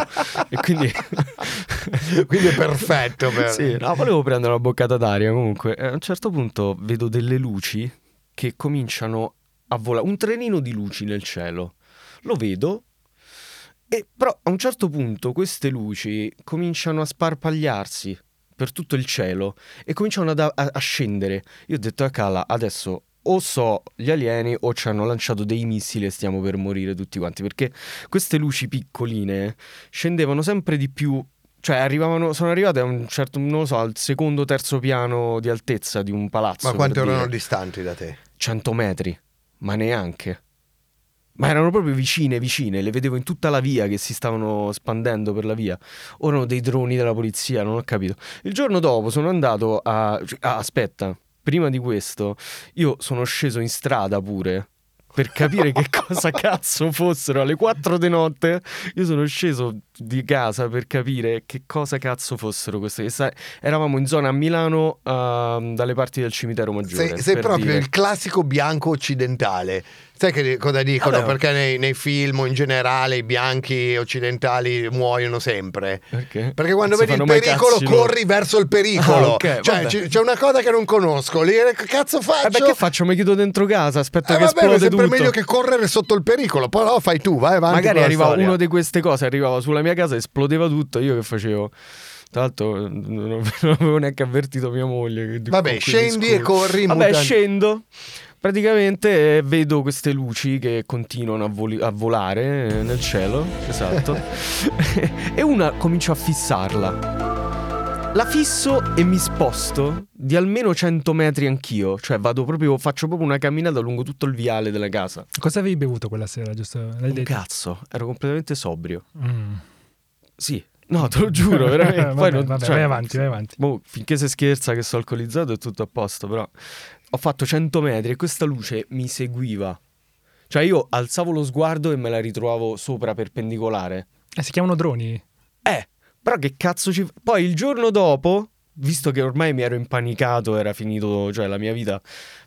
E quindi... Quindi è perfetto per- Sì, no, volevo prendere una boccata d'aria comunque. E a un certo punto vedo delle luci che cominciano a volare. Un trenino di luci nel cielo. Lo vedo. E però a un certo punto queste luci cominciano a sparpagliarsi per tutto il cielo e cominciano ad- a, a scendere. Io ho detto a Cala, adesso o so gli alieni o ci hanno lanciato dei missili e stiamo per morire tutti quanti, perché queste luci piccoline scendevano sempre di più, cioè arrivavano, sono arrivate a un certo, non lo so, al secondo, terzo piano di altezza di un palazzo. Ma quanto erano dire. distanti da te? 100 metri, ma neanche. Ma erano proprio vicine, vicine, le vedevo in tutta la via che si stavano spandendo per la via. O erano dei droni della polizia, non ho capito. Il giorno dopo sono andato a... ah, aspetta, prima di questo, io sono sceso in strada pure per capire che cosa cazzo fossero alle 4 di notte. Io sono sceso di casa per capire che cosa cazzo fossero queste. sa- Eravamo in zona a Milano, ehm, dalle parti del cimitero maggiore. Sei, sei proprio dire. il classico bianco occidentale. Sai che, cosa dicono? Vabbè. Perché nei, nei film o in generale i bianchi occidentali muoiono sempre. Perché? Perché quando Non vedi il pericolo cazzi corri verso il pericolo. Ah, ok, cioè c- c'è una cosa che non conosco. Lì, che cazzo faccio? Eh beh, che faccio? Mi chiudo dentro casa, aspetto Eh, che vabbè, ma è esplode sempre tutto. meglio che correre sotto il pericolo. Però fai tu, vai avanti. Magari storia. uno di queste cose, arrivava sulla mia casa, esplodeva tutto. Io che facevo? Tra l'altro, non avevo neanche avvertito mia moglie. che- Vabbè, scendi e corri Vabbè, mutande. scendo. Praticamente eh, vedo queste luci che continuano a, voli- a volare eh, nel cielo, esatto. e una comincio a fissarla. La fisso e mi sposto di almeno 100 metri anch'io, cioè vado proprio, faccio proprio una camminata lungo tutto il viale della casa. Cosa avevi bevuto quella sera, giusto? L'hai Un detto? cazzo, ero completamente sobrio. Mm. Sì, no, te lo giuro, veramente. Vabbè, non- vabbè, cioè, vai avanti, vai avanti. boh, finché si scherza che sono alcolizzato è tutto a posto, però ho fatto 100 metri e questa luce mi seguiva. Cioè io alzavo lo sguardo e me la ritrovavo sopra perpendicolare. Eh, si chiamano droni. Eh, però che cazzo ci... Poi il giorno dopo, visto che ormai mi ero impanicato, era finito, cioè la mia vita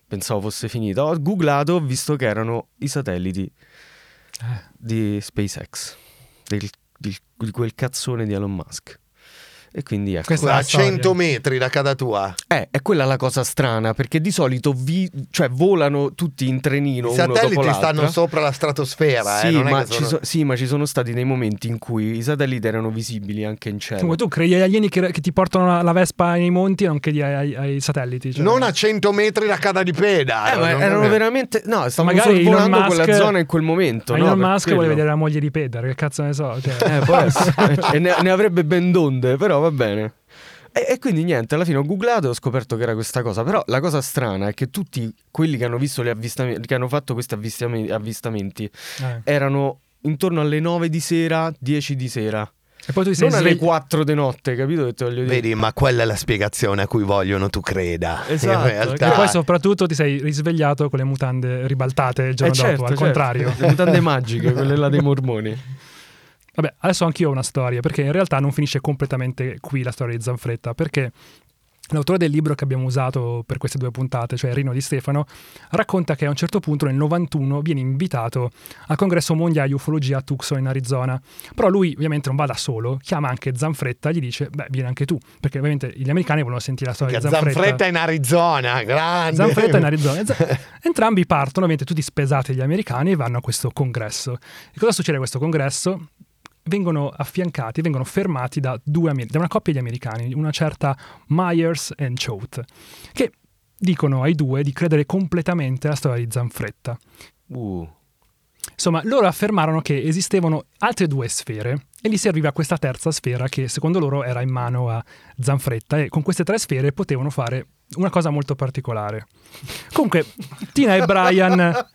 pensavo fosse finita, ho googlato, ho visto che erano i satelliti Eh. di SpaceX, del- di, quel cazzone di Elon Musk. E quindi ecco. Questa- a la storia. 100 metri da casa tua. Eh, è quella la cosa strana, perché di solito vi, cioè, volano tutti in trenino I uno dopo satelliti stanno sopra la stratosfera. eh, Sì, è ma sono- so- sì, ma ci sono stati dei momenti in cui i satelliti erano visibili anche in cielo. Comunque tu credi agli alieni che, che ti portano la, la Vespa nei monti e non credi ai, ai- ai satelliti. Cioè, Non a 100 metri da casa di peda. Eh, ma non- erano non- veramente. No, stavano Magari sorvolando Elon quella Musk- zona in quel momento. Elon no, Musk vuole vedere la moglie di Pedro, che cazzo ne so. Cioè. Eh, e ne, ne avrebbe ben donde, però va bene. E, e quindi niente, alla fine ho googlato e ho scoperto che era questa cosa. Però la cosa strana è che tutti quelli che hanno visto gli avvistamenti, che hanno fatto questi avvistami- avvistamenti, Eh. erano intorno alle 9 di sera, 10 di sera. E poi tu ti sei Non alle svegliato. 4 di notte, capito? Che te voglio dire. Vedi, ma quella è la spiegazione a cui vogliono tu creda. Esatto, In realtà, E poi soprattutto ti sei risvegliato con le mutande ribaltate il giorno Eh, certo, dopo, al certo. contrario. Le mutande magiche, quelle là dei mormoni. Vabbè, adesso anch'io ho una storia, perché in realtà non finisce completamente qui la storia di Zanfretta, perché l'autore del libro che abbiamo usato per queste due puntate, cioè Rino Di Stefano, racconta che a un certo punto nel 91 viene invitato al congresso mondiale di ufologia a Tucson in Arizona. Però lui ovviamente non va da solo, chiama anche Zanfretta e gli dice, beh, vieni anche tu, perché ovviamente gli americani vogliono sentire la storia che di Zanfretta. Zanfretta in Arizona, grande. Zanfretta in Arizona. Entrambi partono, ovviamente tutti spesati gli americani e vanno a questo congresso. E cosa succede a questo congresso? Vengono affiancati, vengono fermati da, amer- da una coppia di americani, una certa Myers e Choate, che dicono ai due di credere completamente alla storia di Zanfretta. Uh. Insomma, loro affermarono che esistevano altre due sfere e gli serviva questa terza sfera che secondo loro era in mano a Zanfretta e con queste tre sfere potevano fare una cosa molto particolare. Comunque, Tina e Brian,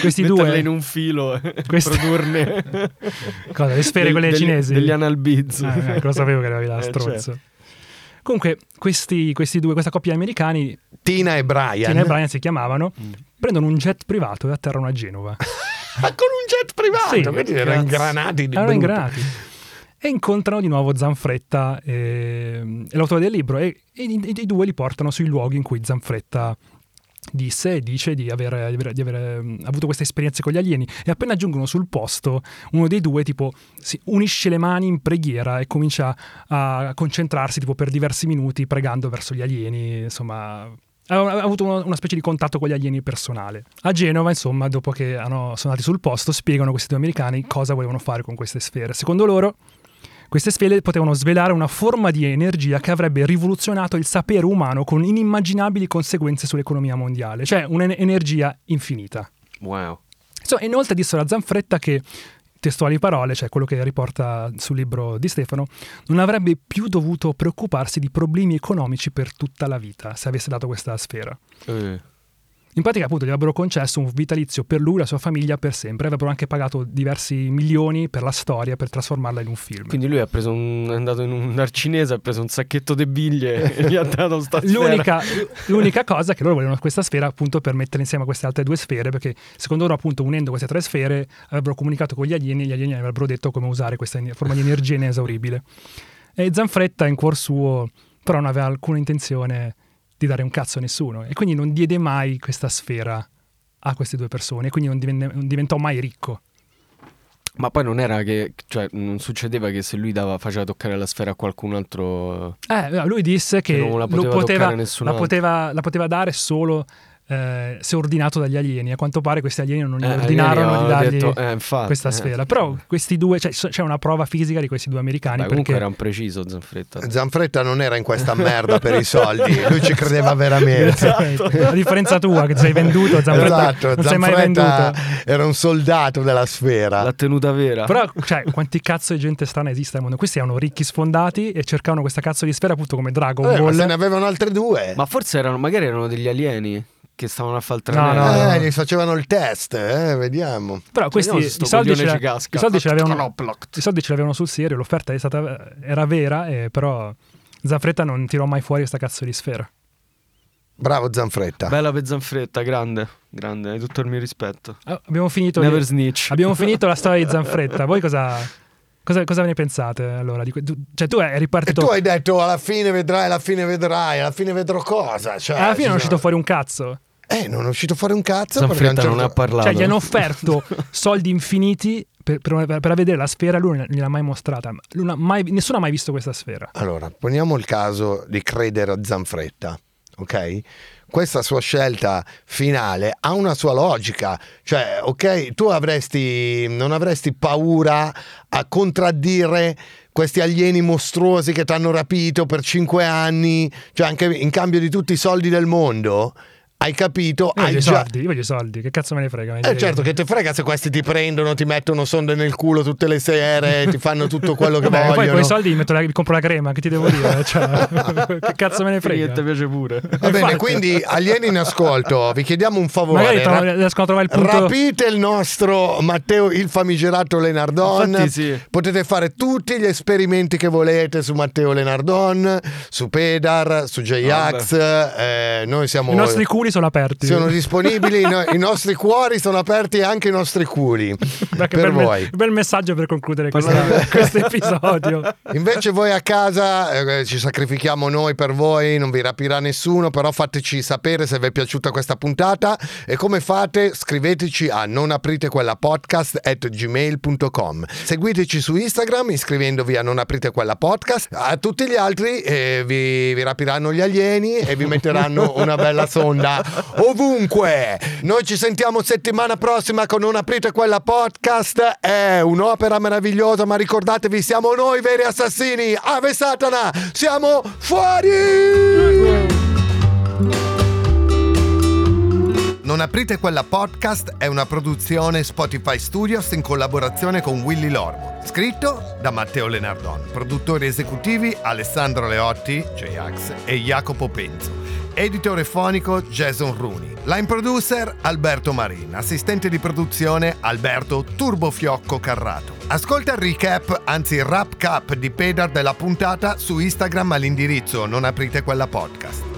questi Metterle due... in un filo e Queste- produrne Cosa, le sfere del- quelle degli- cinesi? Degli analbiz. Ecco, lo sapevo che avevi la Eh, strozzo. Comunque, questi, questi due, questa coppia di americani, Tina e Brian. Tina e Brian si chiamavano, Mm. prendono un jet privato e atterrano a Genova. Ah, con un jet privato, Sì, quindi erano ingranati di Erano ingranati. E incontrano di nuovo Zanfretta e, e l'autore del libro e, e i, i due li portano sui luoghi in cui Zanfretta disse e dice di avere, di avere- di avere, mm, avuto queste esperienze con gli alieni. E appena giungono sul posto uno dei due tipo si unisce le mani in preghiera e comincia a concentrarsi tipo per diversi minuti pregando verso gli alieni insomma ha avuto uno- una specie di contatto con gli alieni personale. A Genova, insomma, dopo che hanno, sono andati sul posto, spiegano questi due americani cosa volevano fare con queste sfere. Secondo loro, queste sfere potevano svelare una forma di energia che avrebbe rivoluzionato il sapere umano con inimmaginabili conseguenze sull'economia mondiale, cioè un'energia infinita. Wow. Insomma, inoltre dissero a Zanfretta che, testuali parole, cioè quello che riporta sul libro di Stefano, non avrebbe più dovuto preoccuparsi di problemi economici per tutta la vita se avesse dato questa sfera. Eh. In pratica, appunto, gli avrebbero concesso un vitalizio per lui e la sua famiglia per sempre. Avrebbero anche pagato diversi milioni per la storia per trasformarla in un film. Quindi lui ha preso un, è andato in un bar cinese, ha preso un sacchetto di biglie e gli ha dato sta sfera. L'unica, l'unica cosa è che loro volevano questa sfera appunto per mettere insieme queste altre due sfere, perché secondo loro, appunto, unendo queste tre sfere, avrebbero comunicato con gli alieni e gli alieni avrebbero detto come usare questa forma di energia inesauribile. E Zanfretta, in cuor suo, però non aveva alcuna intenzione di dare un cazzo a nessuno e quindi non diede mai questa sfera a queste due persone, e quindi non, divenne- non diventò mai ricco. Ma poi non era che, cioè, non succedeva che se lui dava, faceva toccare la sfera a qualcun altro. Eh, lui disse che, Che non la poteva la, poteva, la poteva dare solo eh, se ordinato dagli alieni. A quanto pare questi alieni non gli Eh, ordinarono alieni di dargli detto, eh, infatti, questa eh. sfera. Però questi due, cioè, c'è una prova fisica di questi due americani. Beh, comunque perché era un preciso Zanfretta. Zanfretta non era in questa merda per i soldi, lui ci credeva veramente. A differenza tua, che sei venduto, Zanfretta Esatto, non sei mai Zanfretta venduto. era un soldato della sfera. La tenuta vera. Però, cioè, quanti cazzo di gente strana esiste al mondo? Questi erano ricchi sfondati e cercavano questa cazzo di sfera appunto come Dragon Eh, ma Ball. se ne avevano altre due. Ma forse erano, magari erano degli alieni che stavano a fare il No, no, no. Eh, gli facevano il test, eh, vediamo. Però questi Vediamo i soldi, ce i soldi ce l'avevano, i soldi ce l'avevano sul serio, l'offerta è stata, era vera, eh, però Zanfretta non tirò mai fuori questa cazzo di sfera. Bravo Zanfretta. Bella per Zanfretta, grande, grande, hai tutto il mio rispetto. Ah, Abbiamo finito, Never snitch. abbiamo finito la storia di Zanfretta. Voi cosa, cosa, cosa ve ne pensate allora? Di que- tu, cioè, tu eri E partito. tu hai detto alla fine vedrai, alla fine vedrai, alla fine vedrò cosa. Cioè, alla fine non è ci uscito fuori un cazzo. Eh, non è uscito fuori un cazzo. Zanfretta certo- non ha parlato. Cioè, gli hanno offerto soldi infiniti per, per, per vedere la sfera, lui non gliel'ha mai mostrata. Lui non ha mai- nessuno ha mai visto questa sfera. Allora, poniamo il caso di credere a Zanfretta, ok? Questa sua scelta finale ha una sua logica, cioè, ok, tu avresti, non avresti paura a contraddire questi alieni mostruosi che ti hanno rapito per cinque anni, cioè anche in cambio di tutti i soldi del mondo, hai capito? Io voglio Hai i già... soldi, io voglio i soldi, che cazzo me ne frega? Eh certo che ti frega se questi ti prendono, ti mettono sonde nel culo tutte le sere, ti fanno tutto quello che Vabbè, poi vogliono. con i soldi mi, metto la- mi compro la crema, che ti devo dire? Cioè, che cazzo me ne frega? piace pure. Va bene, Infatti. quindi alieni in ascolto, vi chiediamo un favore. Magari ra- trovo- riescono a trovare il punto. Rapite il nostro Matteo, il famigerato Lenardon. Sì. Potete fare tutti gli esperimenti che volete su Matteo Lenardon, su Pedar, su J-Ax. eh, noi siamo. I nostri culi sono aperti. sono disponibili, no- i nostri cuori sono aperti e anche i nostri culi che per bel, me- voi. bel messaggio per concludere questo episodio. Invece voi a casa eh, ci sacrifichiamo noi per voi, non vi rapirà nessuno, però fateci sapere se vi è piaciuta questa puntata e come fate scriveteci a non aprite quella podcast at gmail.com. Seguiteci su Instagram iscrivendovi a non aprite quella podcast. A tutti gli altri eh, vi, vi rapiranno gli alieni e vi metteranno una bella sonda ovunque. Noi ci sentiamo settimana prossima con Non aprite quella podcast. È un'opera meravigliosa, ma ricordatevi, siamo noi veri assassini. Ave Satana, siamo fuori! Non aprite quella podcast è una produzione Spotify Studios in collaborazione con Willy Lormo. Scritto da Matteo Lenardon. Produttori esecutivi Alessandro Leotti, J-Ax e Jacopo Penzo. Editore fonico Jason Rooney. Line producer Alberto Marin. Assistente di produzione Alberto Turbofiocco Carrato. Ascolta il recap, anzi il wrap cap di Pedar della puntata su Instagram all'indirizzo non aprite quella podcast.